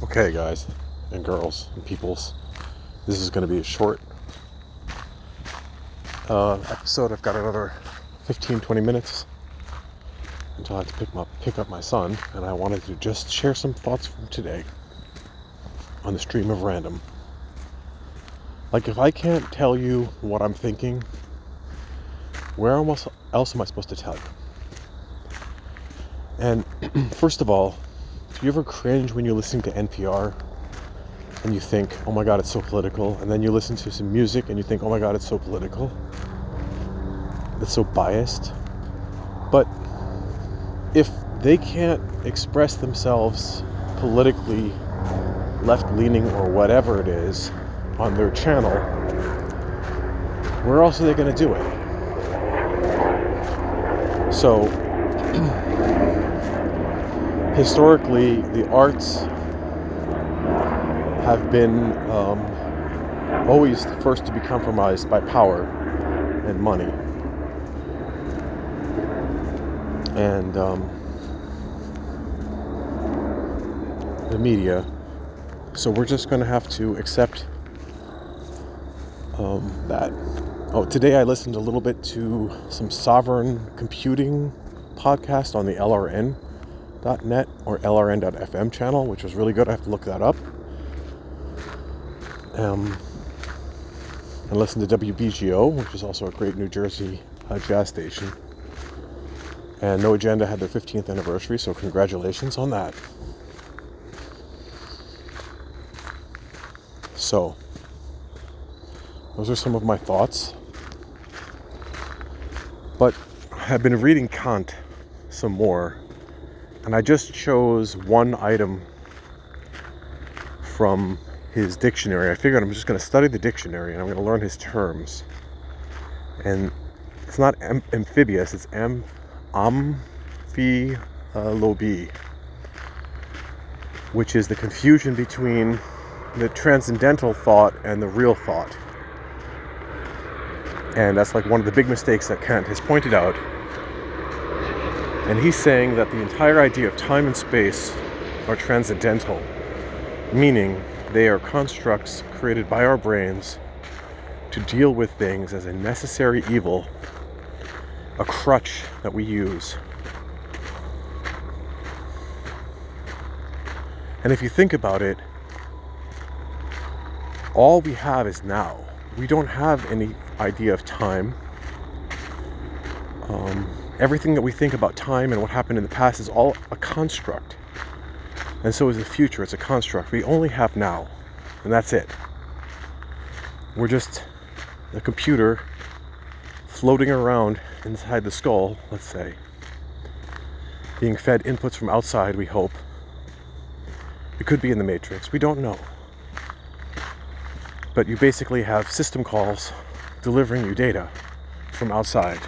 Okay, guys and girls and peoples, this is going to be a short uh, episode. I've got another 15 20 minutes until I have to pick, my, pick up my son, and I wanted to just share some thoughts from today on the stream of random. Like, if I can't tell you what I'm thinking, where else am I supposed to tell you? And first of all, do you ever cringe when you're listening to NPR and you think, oh my god, it's so political? And then you listen to some music and you think, oh my god, it's so political? It's so biased. But if they can't express themselves politically, left leaning, or whatever it is on their channel, where else are they going to do it? So, historically, the arts have been um, always the first to be compromised by power and money. And um, the media. So we're just going to have to accept um, that. Oh, today I listened a little bit to some sovereign computing podcast on the LRN lrn.net or lrn.fm channel, which was really good. I have to look that up. Um, and listen to WBGO, which is also a great New Jersey uh, jazz station. And No Agenda had their 15th anniversary, so congratulations on that. So, those are some of my thoughts. But I've been reading Kant some more and I just chose one item from his dictionary. I figured I'm just going to study the dictionary and I'm going to learn his terms. And it's not am- amphibious, it's am amphilobi, which is the confusion between the transcendental thought and the real thought. And that's like one of the big mistakes that Kant has pointed out and he's saying that the entire idea of time and space are transcendental, meaning they are constructs created by our brains to deal with things as a necessary evil, a crutch that we use. And if you think about it, all we have is now. We don't have any idea of time. Um, everything that we think about time and what happened in the past is all a construct. And so is the future, it's a construct. We only have now, and that's it. We're just a computer floating around inside the skull, let's say, being fed inputs from outside, we hope. It could be in the matrix, we don't know. But you basically have system calls delivering you data from outside.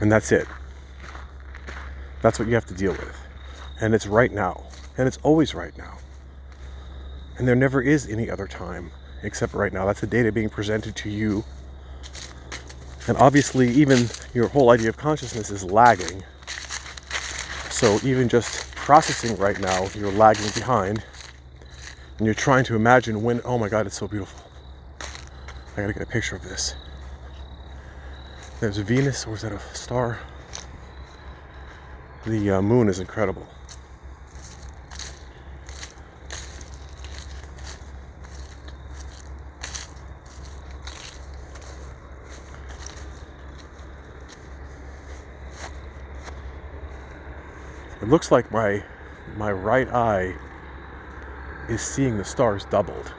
And that's it. That's what you have to deal with. And it's right now. And it's always right now. And there never is any other time except right now. That's the data being presented to you. And obviously, even your whole idea of consciousness is lagging. So, even just processing right now, you're lagging behind. And you're trying to imagine when, oh my God, it's so beautiful. I gotta get a picture of this. There's Venus, or is that a star? The uh, moon is incredible. It looks like my my right eye is seeing the stars doubled.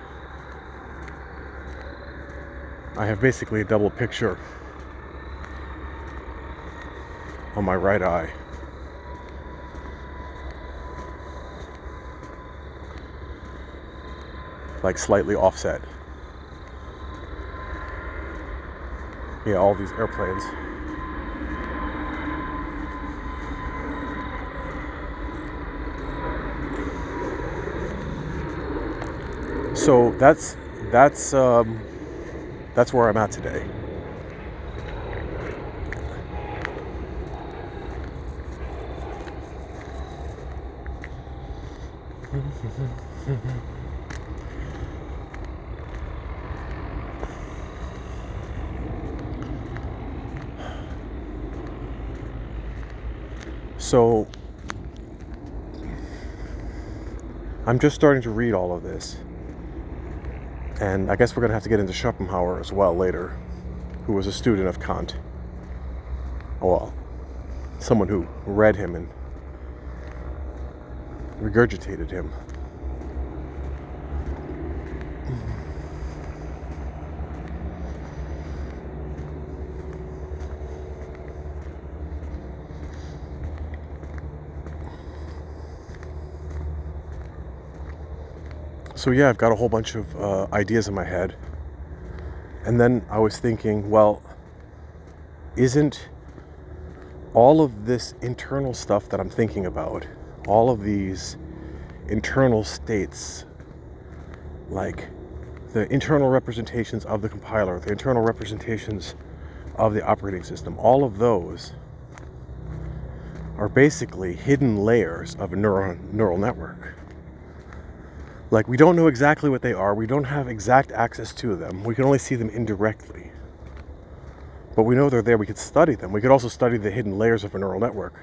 I have basically a double picture on my right eye. Like slightly offset. Yeah, all these airplanes. So that's that's um, that's where I'm at today. So I'm just starting to read all of this. And I guess we're going to have to get into Schopenhauer as well later, who was a student of Kant. Well, someone who read him and regurgitated him. So, yeah, I've got a whole bunch of uh, ideas in my head. And then I was thinking, well, isn't all of this internal stuff that I'm thinking about, all of these internal states, like the internal representations of the compiler, the internal representations of the operating system, all of those are basically hidden layers of a neural, neural network. Like, we don't know exactly what they are, we don't have exact access to them, we can only see them indirectly. But we know they're there, we could study them. We could also study the hidden layers of a neural network.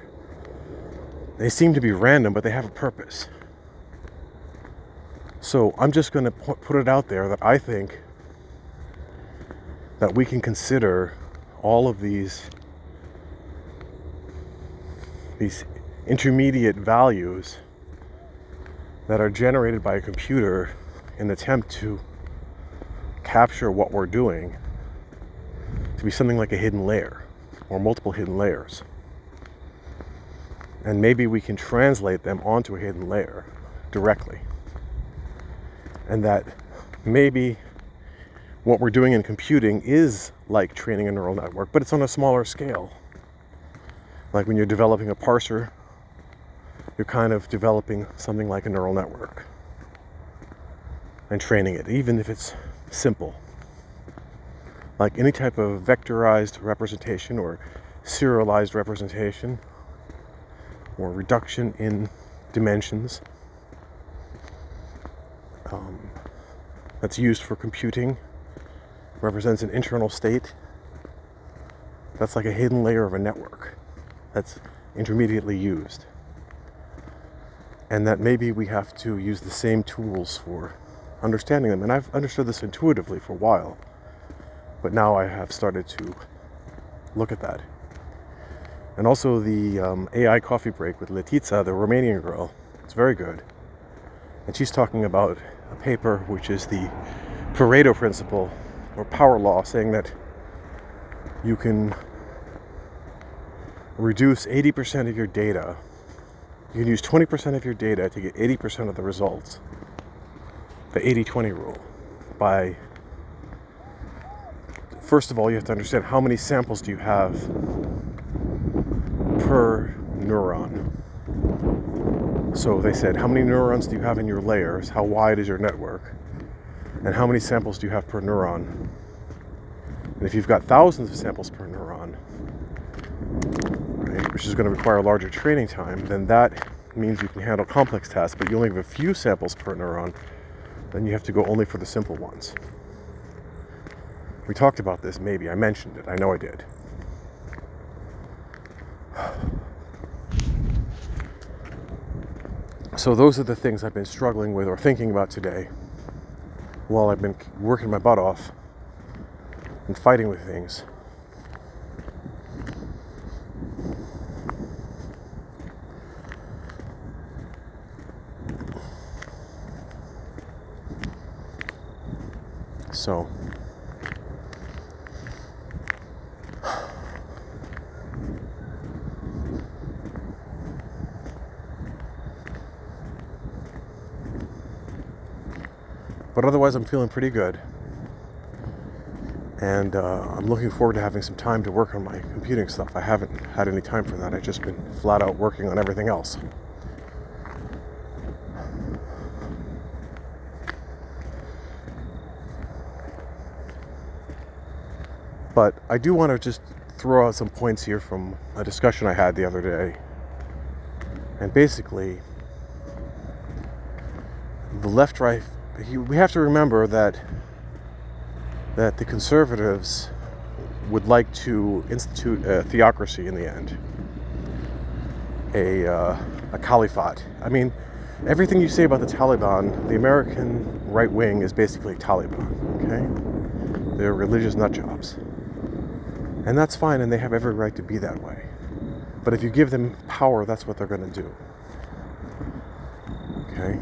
They seem to be random, but they have a purpose. So I'm just going to put it out there that I think that we can consider all of these these intermediate values that are generated by a computer in an attempt to capture what we're doing to be something like a hidden layer or multiple hidden layers. And maybe we can translate them onto a hidden layer directly. And that maybe what we're doing in computing is like training a neural network, but it's on a smaller scale. Like when you're developing a parser you're kind of developing something like a neural network and training it, even if it's simple. Like any type of vectorized representation or serialized representation or reduction in dimensions um, that's used for computing represents an internal state that's like a hidden layer of a network that's intermediately used and that maybe we have to use the same tools for understanding them. And I've understood this intuitively for a while, but now I have started to look at that. And also the um, AI coffee break with Letitia, the Romanian girl. It's very good. And she's talking about a paper which is the Pareto principle or power law, saying that you can reduce 80% of your data you can use 20% of your data to get 80% of the results. The 80 20 rule. By first of all, you have to understand how many samples do you have per neuron. So they said, how many neurons do you have in your layers? How wide is your network? And how many samples do you have per neuron? And if you've got thousands of samples per neuron, which is going to require a larger training time, then that means you can handle complex tasks, but you only have a few samples per neuron, then you have to go only for the simple ones. We talked about this, maybe. I mentioned it. I know I did. So, those are the things I've been struggling with or thinking about today while I've been working my butt off and fighting with things. So, but otherwise, I'm feeling pretty good. And uh, I'm looking forward to having some time to work on my computing stuff. I haven't had any time for that. I've just been flat out working on everything else. But I do want to just throw out some points here from a discussion I had the other day. And basically, the left right we have to remember that that the conservatives would like to institute a theocracy in the end. A, uh, a caliphate. I mean everything you say about the taliban the american right wing is basically taliban okay? They're religious nut jobs. And that's fine and they have every right to be that way. But if you give them power that's what they're going to do. Okay?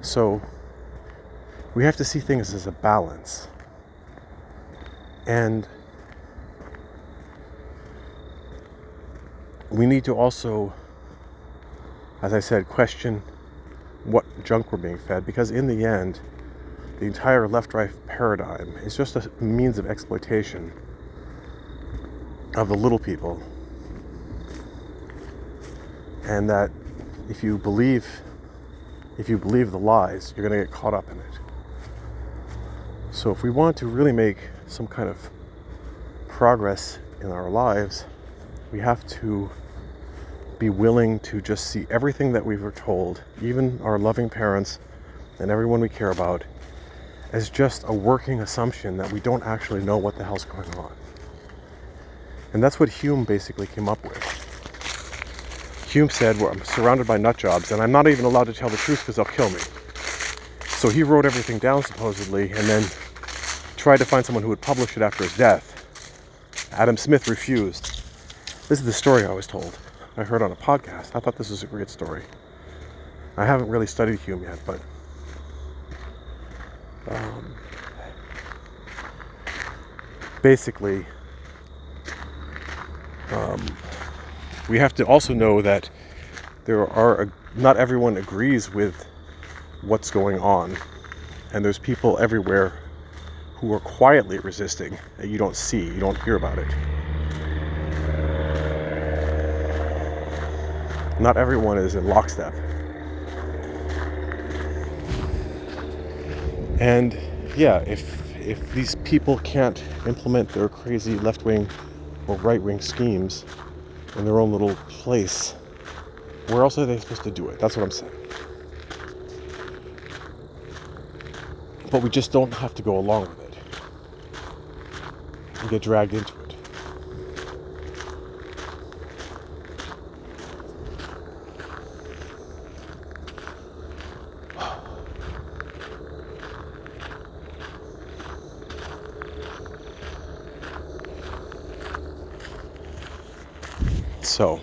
So we have to see things as a balance. And we need to also, as I said, question what junk we're being fed because, in the end, the entire left right paradigm is just a means of exploitation of the little people. And that if you believe if you believe the lies, you're going to get caught up in it. So, if we want to really make some kind of progress in our lives, we have to be willing to just see everything that we were told, even our loving parents and everyone we care about, as just a working assumption that we don't actually know what the hell's going on. And that's what Hume basically came up with. Hume said, well, I'm surrounded by nut jobs and I'm not even allowed to tell the truth because they'll kill me. So he wrote everything down supposedly and then tried to find someone who would publish it after his death. Adam Smith refused. This is the story I was told. I heard on a podcast. I thought this was a great story. I haven't really studied Hume yet, but um, basically, um, we have to also know that there are not everyone agrees with what's going on, and there's people everywhere who are quietly resisting that you don't see, you don't hear about it. Not everyone is in lockstep. And yeah, if if these people can't implement their crazy left-wing or right-wing schemes in their own little place, where else are they supposed to do it? That's what I'm saying. But we just don't have to go along with it and get dragged into it. So,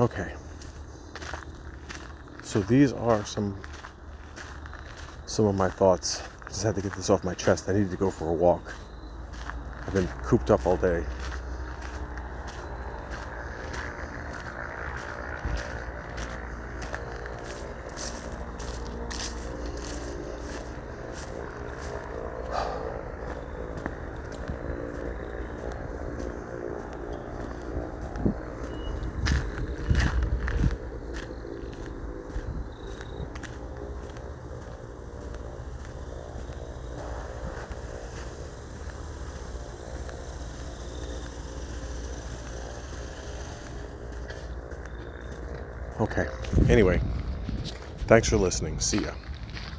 Okay. So these are some some of my thoughts. Just had to get this off my chest. I needed to go for a walk. I've been cooped up all day. Okay. Anyway, thanks for listening. See ya.